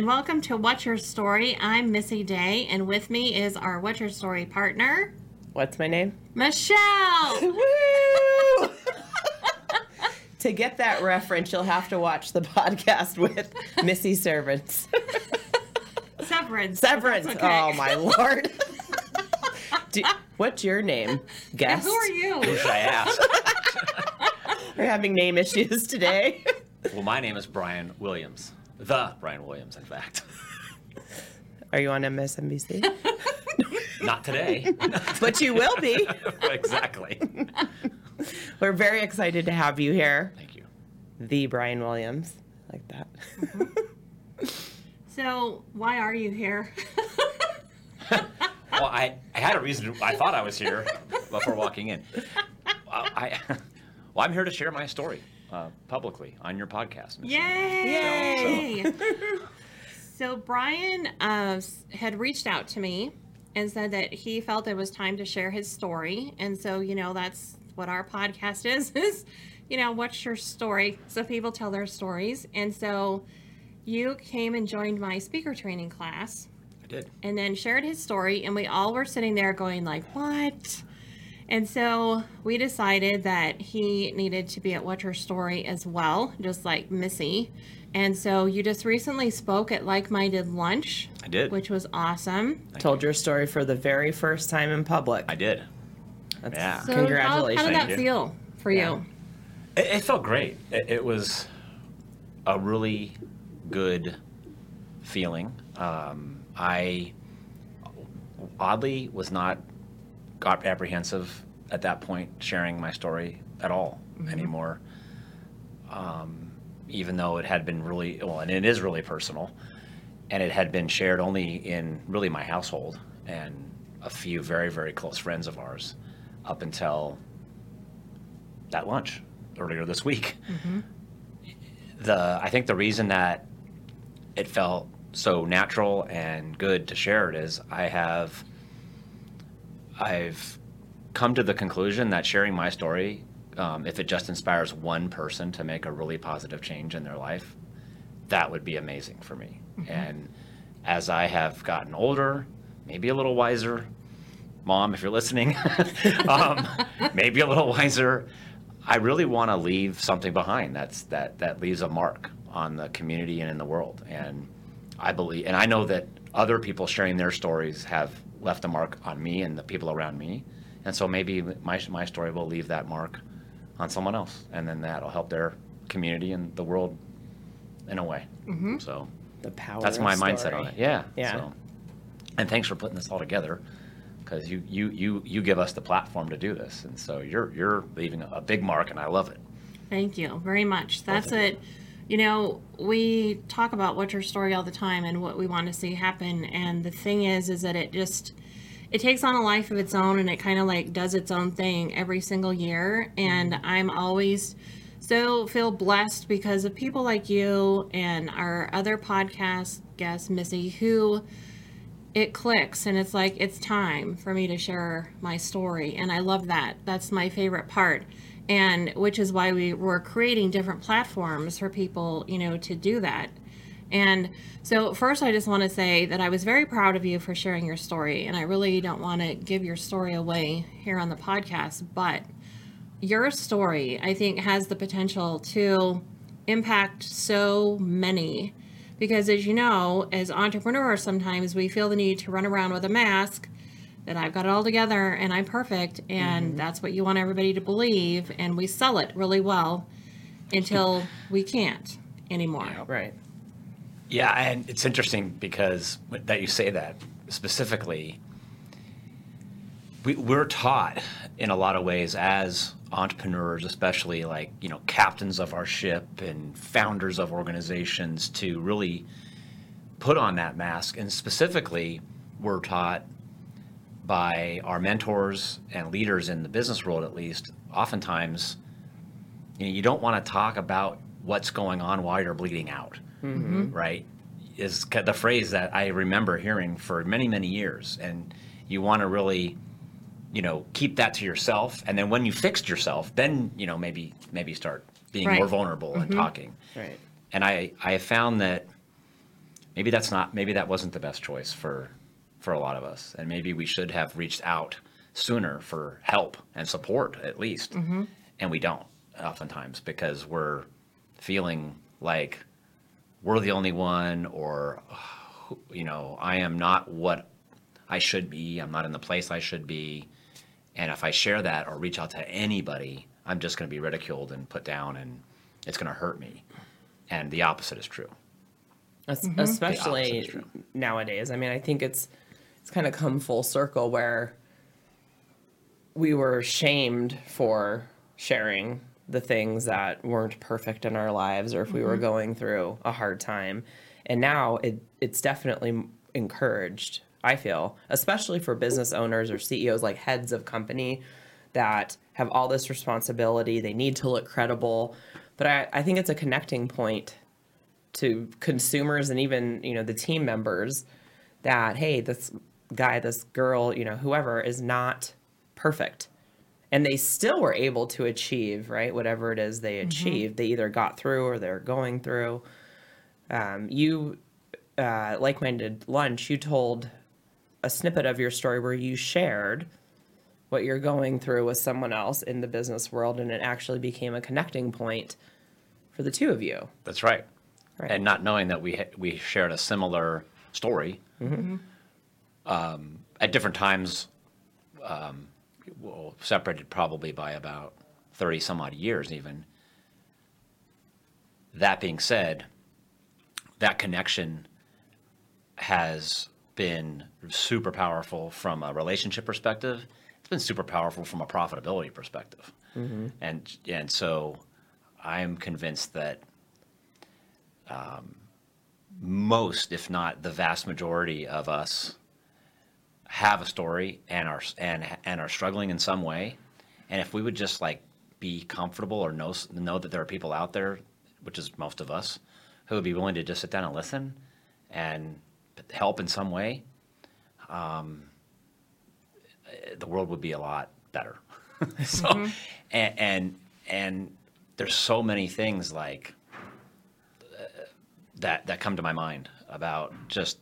and welcome to What's Your Story. I'm Missy Day, and with me is our What's Your Story partner, What's my name? Michelle. Woo! to get that reference, you'll have to watch the podcast with Missy Servants. Severance. Severance. Okay. Oh my lord. Do, what's your name? And Guest. who are you? Who should I ask? We're having name issues today. well, my name is Brian Williams. The Brian Williams, in fact. Are you on MSNBC? Not today. but you will be. exactly. We're very excited to have you here. Thank you. The Brian Williams. Like that. So, why are you here? Well, I, I had a reason. I thought I was here before walking in. I, well, I'm here to share my story uh, publicly on your podcast. Yay! so Brian uh, had reached out to me and said that he felt it was time to share his story, and so you know that's what our podcast is. Is you know what's your story? So people tell their stories, and so you came and joined my speaker training class I did. and then shared his story and we all were sitting there going like what and so we decided that he needed to be at What's Your Story as well, just like Missy. And so you just recently spoke at Like Minded Lunch, I did. which was awesome. Told your story for the very first time in public. I did. That's- Yeah. So Congratulations. How, how did that feel for Yeah. you? It, it felt great. It, it was a really good feeling. Um, I oddly was not got apprehensive at that point sharing my story at all anymore. Um, even though it had been really well, and it is really personal, and it had been shared only in really my household and a few very very close friends of ours up until that lunch earlier this week. The I think the reason that it felt so natural and good to share it is I have I've come to the conclusion that sharing my story, um, if it just inspires one person to make a really positive change in their life, that would be amazing for me. And as I have gotten older, maybe a little wiser, mom, if you're listening, um, maybe a little wiser. I really want to leave something behind that's that that leaves a mark on the community and in the world. And I believe, and I know that other people sharing their stories have left a mark on me and the people around me. And so maybe my my story will leave that mark on someone else, and then that'll help their community and the world in a way. Mm-hmm. So The power. that's of my mindset on it. Yeah. Yeah. So, and thanks for putting this all together, because you you you you give us the platform to do this, and so you're you're leaving a big mark, and I love it. Thank you very much. That's of you. it. You know, we talk about what's your story all the time and what we want to see happen. And the thing is, is that it just it takes on a life of its own and it kind of like does its own thing every single year. And mm-hmm. I'm always so feel blessed because of people like you and our other podcast guest, Missy, who it clicks and it's like it's time for me to share my story and i love that that's my favorite part and which is why we were creating different platforms for people you know to do that. And so first i just want to say that i was very proud of you for sharing your story. And i really don't want to give your story away here on the podcast but your story i think has the potential to impact so many. Because as you know as entrepreneurs sometimes we feel the need to run around with a mask that i've got it all together and i'm perfect and mm-hmm. that's what you want everybody to believe and we sell it really well until we can't anymore Right. Yeah, and it's interesting because that you say that specifically. We, we're taught in a lot of ways as entrepreneurs, especially like you know captains of our ship and founders of organizations, to really put on that mask. And specifically, we're taught by our mentors and leaders in the business world, at least. Oftentimes, you know, you don't want to talk about what's going on while you're bleeding out mm-hmm. right? Is the phrase that I remember hearing for many, many years. And you want to really, you know, keep that to yourself. And then when you fixed yourself, then, you know, maybe, maybe start being more Right. vulnerable and mm-hmm. talking. Right. And I, I have found that maybe that's not maybe that wasn't the best choice for for a lot of us. And maybe we should have reached out sooner for help and support at least. Mm-hmm. And we don't oftentimes because we're feeling like we're the only one or you know i am not what i should be. I'm not in the place i should be. And if i share that or reach out to anybody i'm just going to be ridiculed and put down and it's going to hurt me. And the opposite is true. Es- mm-hmm. The opposite especially is true. nowadays. I mean, I think it's it's kind of come full circle where we were shamed for sharing the things that weren't perfect in our lives or if we were mm-hmm. going through a hard time. And now it it's definitely encouraged, I feel, especially for business owners or CEOs like heads of company that have all this responsibility. They need to look credible. But I, I think it's a connecting point to consumers and even you know the team members that hey this guy this girl you know whoever is not perfect. And they still were able to achieve right whatever it is they achieved. They either got through or they're going through. Um, you uh, like-minded lunch you told a snippet of your story where you shared what you're going through with someone else in the business world and it actually became a connecting point for the two of you. That's right. Right. And not knowing that we ha- we shared a similar story um, at different times, um, well, separated probably by about thirty some odd years, even. That being said, that connection has been super powerful from a relationship perspective. It's been super powerful from a profitability perspective, and and so I'm convinced that most, if not the vast majority of us, have a story and are and and are struggling in some way. And if we would just like be comfortable or know know that there are people out there, which is most of us, who would be willing to just sit down and listen and help in some way, um, the world would be a lot better. so, and, and and there's so many things like that that come to my mind about just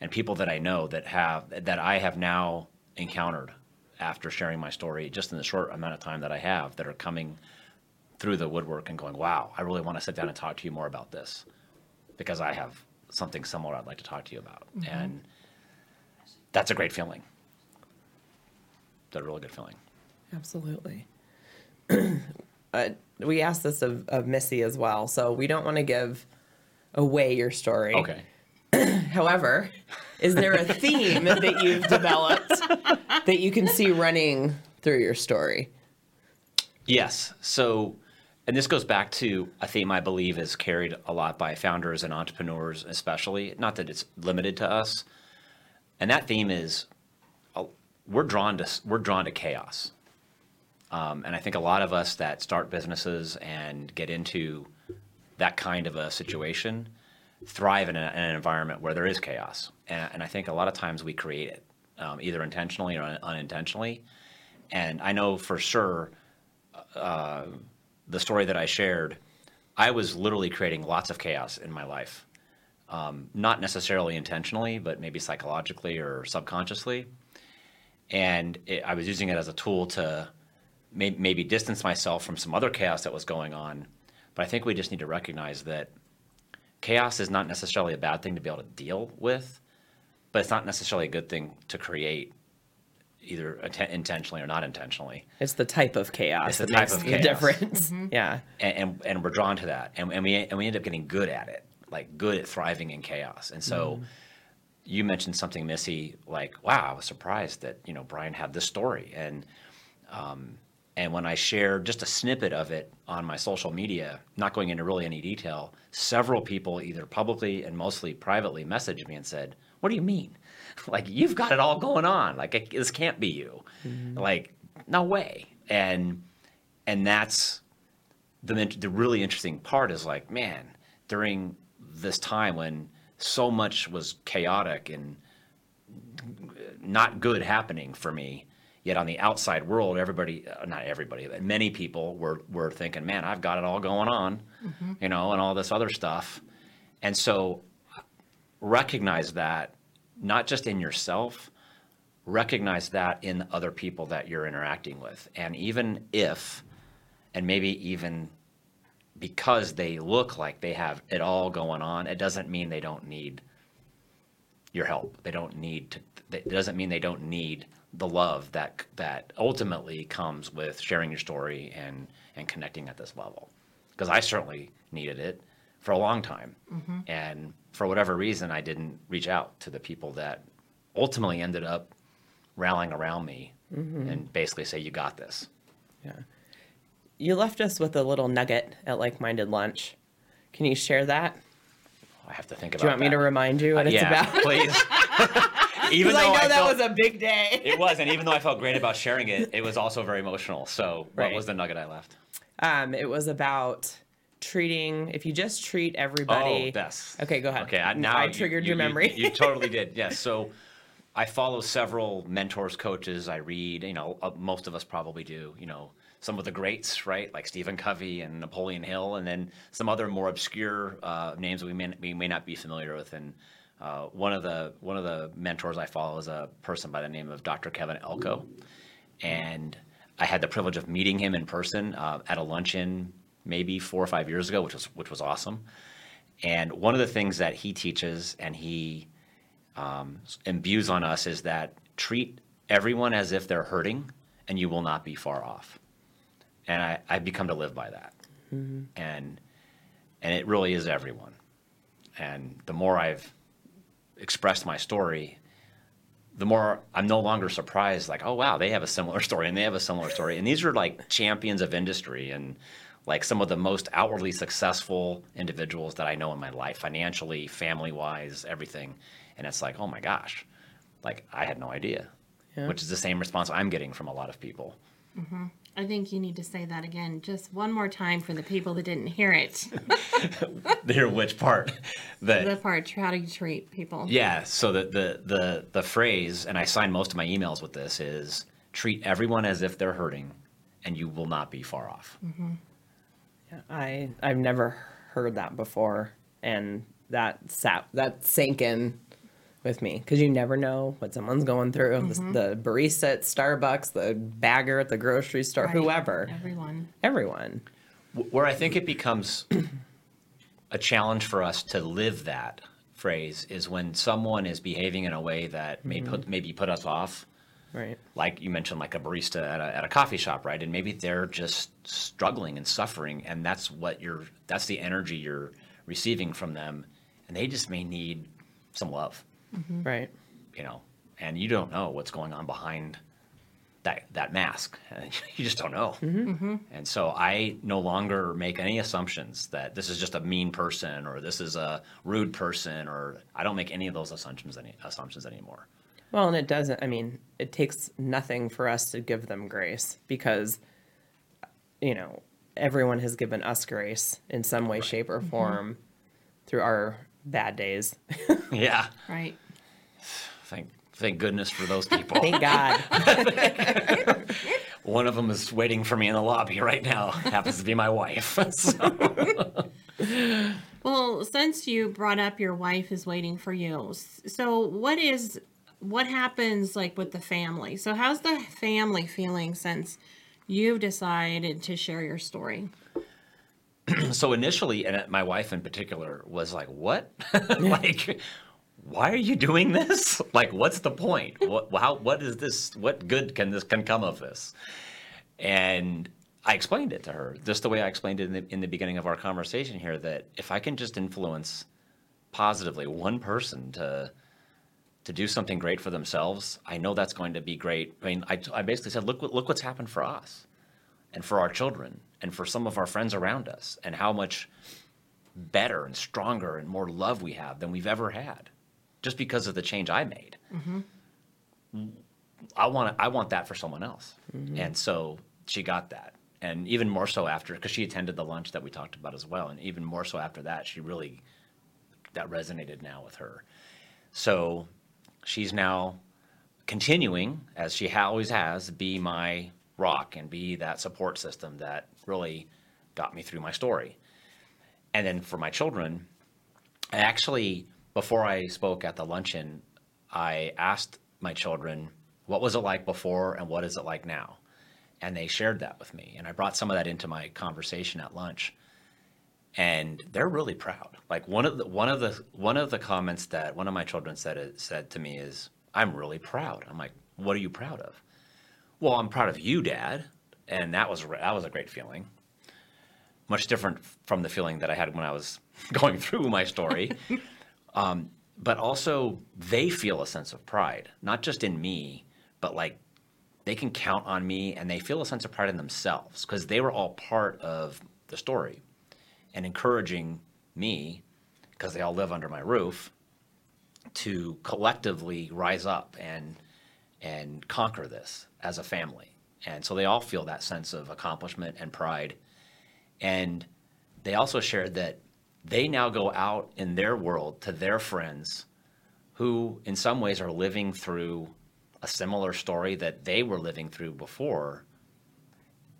and people that I know that have that I have now encountered after sharing my story just in the short amount of time that I have that are coming through the woodwork and going, "Wow, I really want to sit down and talk to you more about this because I have something similar I'd like to talk to you about." And that's a great feeling. That's a really good feeling. Absolutely. uh, we asked this of, of Missy as well, so we don't want to give away your story. Okay. However, is there a theme that you've developed that you can see running through your story? Yes. So, and this goes back to a theme I believe is carried a lot by founders and entrepreneurs, especially. Not that it's limited to us. And that theme is uh, we're drawn to we're drawn to chaos. Um, and I think a lot of us that start businesses and get into that kind of a situation thrive in, a, in an environment where there is chaos. And, and I think a lot of times we create it, um, either intentionally or un- unintentionally. And I know for sure uh, the story that I shared, I was literally creating lots of chaos in my life. Um, not necessarily intentionally, but maybe psychologically or subconsciously. And it, I was using it as a tool to may, maybe distance myself from some other chaos that was going on. But I think we just need to recognize that chaos is not necessarily a bad thing to be able to deal with, but it's not necessarily a good thing to create either atten- intentionally or not intentionally. It's the type of chaos It's the that type makes of the chaos. difference. Yeah. and, and and we're drawn to that, and and we and we end up getting good at it, like good at thriving in chaos. And so, you mentioned something, Missy, like wow, I was surprised that you know Brian had this story, and um, and when I shared just a snippet of it on my social media, not going into really any detail, several people either publicly and mostly privately messaged me and said, "What do you mean? Like you've got it all going on? Like this can't be you? Mm-hmm. Like no way!" And and that's the the really interesting part is like, man, during this time when so much was chaotic and not good happening for me, yet on the outside world, everybody, uh, not everybody, but many people were were thinking, man, I've got it all going on, you know, and all this other stuff. And so recognize that not just in yourself, recognize that in other people that you're interacting with. And even if, and maybe even because they look like they have it all going on, it doesn't mean they don't need your help. They don't need to, it doesn't mean they don't need the love that, that ultimately comes with sharing your story and, and connecting at this level. Because I certainly needed it for a long time. Mm-hmm. And for whatever reason, I didn't reach out to the people that ultimately ended up rallying around me mm-hmm. and basically say, you got this. Yeah. You left us with a little nugget at like minded lunch. Can you share that? I have to think about Do you want me to remind you what uh, it's yeah, about? please. even Because I know I that felt- was a big day. it was, and even though I felt great about sharing it, it was also very emotional. So, what Right. was the nugget I left? Um, it was about treating. If you just treat everybody. Oh, Bess. Okay, go ahead. Okay, I, now I triggered you- your you- memory. You, totally did. Yes. So, I follow several mentors, coaches. I read. You know, uh, most of us probably do. You know, some of the greats, right, like Stephen Covey and Napoleon Hill, and then some other more obscure uh, names that we may we may not be familiar with. And uh, one of the one of the mentors I follow is a person by the name of Dr. Kevin Elko, and I had the privilege of meeting him in person uh, at a luncheon maybe four or five years ago, which was which was awesome. And one of the things that he teaches and he um, imbues on us is that treat everyone as if they're hurting, and you will not be far off. And I, I've become to live by that, and and it really is everyone. And the more I've expressed my story, the more I'm no longer surprised, like, oh wow, they have a similar story and they have a similar story. And these are like champions of industry and like some of the most outwardly successful individuals that I know in my life, financially, family wise, everything. And it's like, oh my gosh, like I had no idea. Yeah. Which is the same response I'm getting from a lot of people. Mm-hmm. I think you need to say that again just one more time for the people that didn't hear it. Hear which part? That the part, how do you treat people? Yeah. So the, the the the phrase, and I sign most of my emails with this, is treat everyone as if they're hurting, and you will not be far off. Mm-hmm. I I've never heard that before, and that sat that sank in with me because you never know what someone's going through. Mm-hmm. The, the barista at Starbucks, the bagger at the grocery store, Right. whoever, Everyone. everyone. Where I think it becomes a challenge for us to live that phrase is when someone is behaving in a way that may put maybe put us off. Right. Like you mentioned, like a barista at a, at a coffee shop, right? And maybe they're just struggling and suffering, and that's what you're. That's the energy you're receiving from them, and they just may need some love. Mm-hmm. Right. you know, and you don't know what's going on behind that that mask. You just don't know. Mm-hmm. Mm-hmm. And so I no longer make any assumptions that this is just a mean person or this is a rude person or I don't make any of those assumptions any assumptions anymore. Well, and it doesn't. I mean, it takes nothing for us to give them grace because, you know, everyone has given us grace in some way, shape, or form through our bad days. yeah. Right. Thank thank goodness for those people. Thank God. One of them is waiting for me in the lobby right now. Happens to be my wife. So- Well, since you brought up your wife is waiting for you, so what is what happens like with the family? So how's the family feeling since you've decided to share your story? so initially, and my wife in particular was like, "What? like, why are you doing this? Like, what's the point? What? How? What is this? What good can this can come of this?" And I explained it to her just the way I explained it in the, in the beginning of our conversation here. That if I can just influence positively one person to to do something great for themselves, I know that's going to be great. I mean, I, I basically said, "Look, look what's happened for us." and for our children and for some of our friends around us and how much better and stronger and more love we have than we've ever had just because of the change I made. I want I want that for someone else. Mm-hmm. And so she got that. And even more so after because she attended the lunch that we talked about as well and even more so after that she really that resonated now with her. So she's now continuing, as she always has, be my rock and be that support system that really got me through my story. And then for my children, I actually before I spoke at the luncheon, I asked my children, what was it like before and what is it like now? And they shared that with me. And I brought some of that into my conversation at lunch. And they're really proud. Like one of the one of the one of the comments that one of my children said said to me is, "I'm really proud." I'm like, "What are you proud of?" Well, I'm proud of you, Dad. And that was that was a great feeling. Much different from the feeling that I had when I was going through my story. um, but also, they feel a sense of pride, not just in me, but like they can count on me and they feel a sense of pride in themselves because they were all part of the story and encouraging me because they all live under my roof to collectively rise up and and conquer this as a family. And so they all feel that sense of accomplishment and pride. And they also shared that they now go out in their world to their friends who, in some ways, are living through a similar story that they were living through before.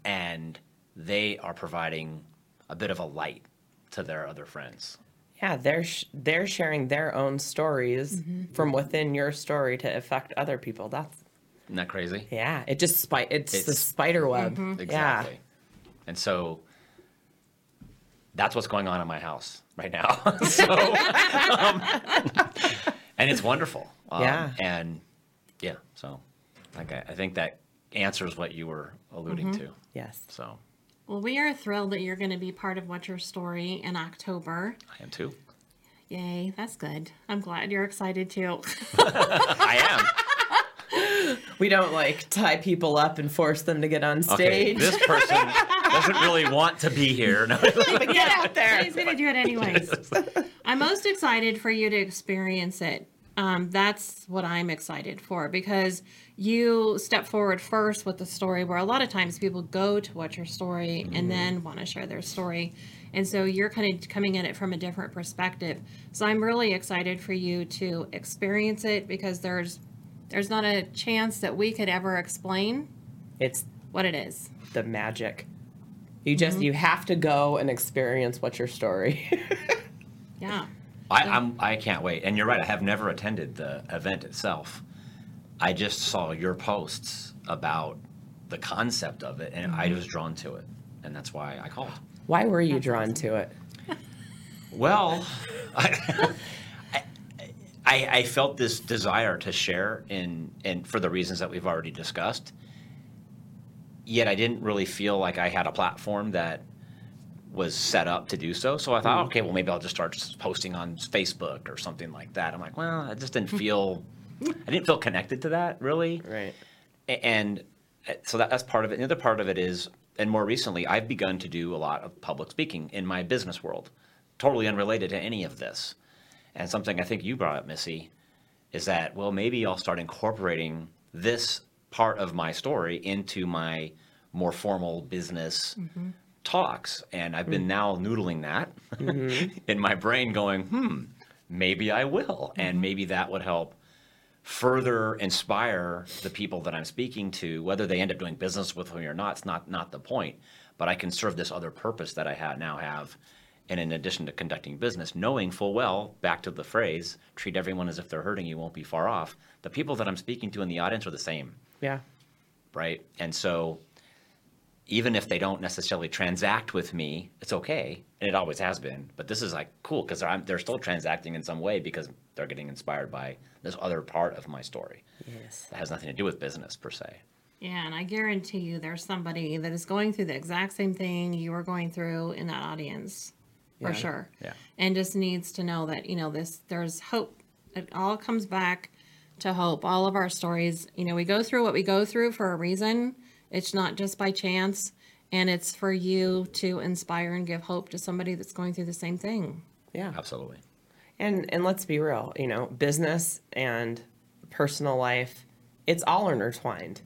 And they are providing a bit of a light to their other friends. Yeah, they're sh- they're sharing their own stories from within your story to affect other people. That's Isn't that crazy? yeah, it just spi- it's, the spider web. Exactly. And so that's what's going on in my house right now. so, um, and it's wonderful. Um, Yeah. And yeah, so like I, I think that answers what you were alluding to. Yes. So Well, we are thrilled that you're going to be part of What's Your Story in October. I am too. Yay, that's good. I'm glad you're excited too. I am. We don't like tie people up and force them to get on stage. Okay. stage. This person doesn't really want to be here. No. but get out there. He's going to do it anyways. I'm most excited for you to experience it. Um, that's what I'm excited for because you step forward first with the story where a lot of times people go to watch your story and then want to share their story. And so you're kind of coming at it from a different perspective. So I'm really excited for you to experience it because there's there's not a chance that we could ever explain It's what it is. the magic. You just you have to go and experience what's your story. Yeah. I, I'm, I can't wait. And you're right. I have never attended the event itself. I just saw your posts about the concept of it, and I mm-hmm. was drawn to it, and that's why I called. Why were you That's drawn awesome. to it? Well, I, I, I felt this desire to share in, and for the reasons that we've already discussed. Yet I didn't really feel like I had a platform that was set up to do so. So I thought, okay, well, maybe I'll just start just posting on Facebook or something like that. I'm like, well, I just didn't feel, I didn't feel connected to that really. Right. And uh, so that, that's part of it. And the other part of it is, and more recently, I've begun to do a lot of public speaking in my business world, totally unrelated to any of this. And something I think you brought up, Missy, is that well, maybe I'll start incorporating this part of my story into my more formal business talks. And I've been hmm. now noodling that mm-hmm. in my brain, going, hmm, maybe I will, and mm-hmm. maybe that would help further inspire the people that I'm speaking to, whether they end up doing business with me or not, it's not not the point. But I can serve this other purpose that I ha- now have. And in addition to conducting business, knowing full well, back to the phrase, treat everyone as if they're hurting you won't be far off. The people that I'm speaking to in the audience are the same, Yeah. right? And so even if they don't necessarily transact with me, it's okay. And it always has been. But this is like cool because they're still transacting in some way because they're getting inspired by this other part of my story Yes. that has nothing to do with business per se. Yeah, and I guarantee you there's somebody that is going through the exact same thing you are going through in that audience. For Yeah. sure. Yeah. And just needs to know that, you know, this there's hope. It all comes back to hope. All of our stories, you know, we go through what we go through for a reason. It's not just by chance. And it's for you to inspire and give hope to somebody that's going through the same thing. Yeah. Absolutely. And and let's be real, you know, business and personal life, it's all intertwined.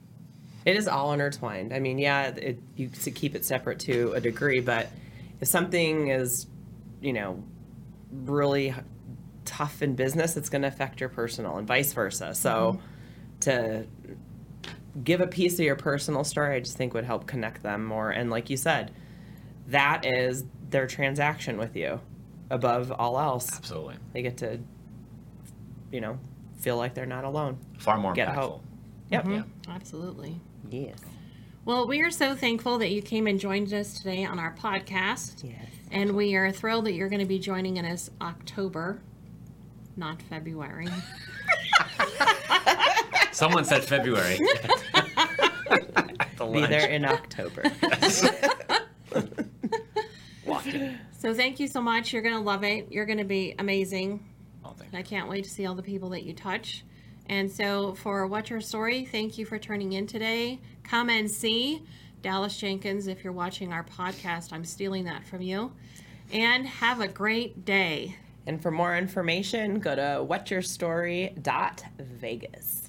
It is all intertwined. I mean, yeah, it, you s- keep it separate to a degree, but if something is, you know, really tough in business, it's going to affect your personal and vice versa. So mm-hmm. to give a piece of your personal story, I just think would help connect them more. And like you said, that is their transaction with you above all else Absolutely. they get to you know, feel like they're not alone. Far more Get impactful. help. Yep. Mm-hmm. Yeah. Absolutely. Yes. Well, we are so thankful that you came and joined us today on our podcast. Yes. And we are thrilled that you're going to be joining us October, not February. Someone said February. At the Be lunch. there in October. Walking. So thank you so much. You're going to love it. You're going to be amazing. Oh, thank I can't wait to see all the people that you touch. And so for What's Your Story, thank you for turning in today. Come and see Dallas Jenkins if you're watching our podcast. I'm stealing that from you. And have a great day. and for more information, go to whatsyourstory.vegas.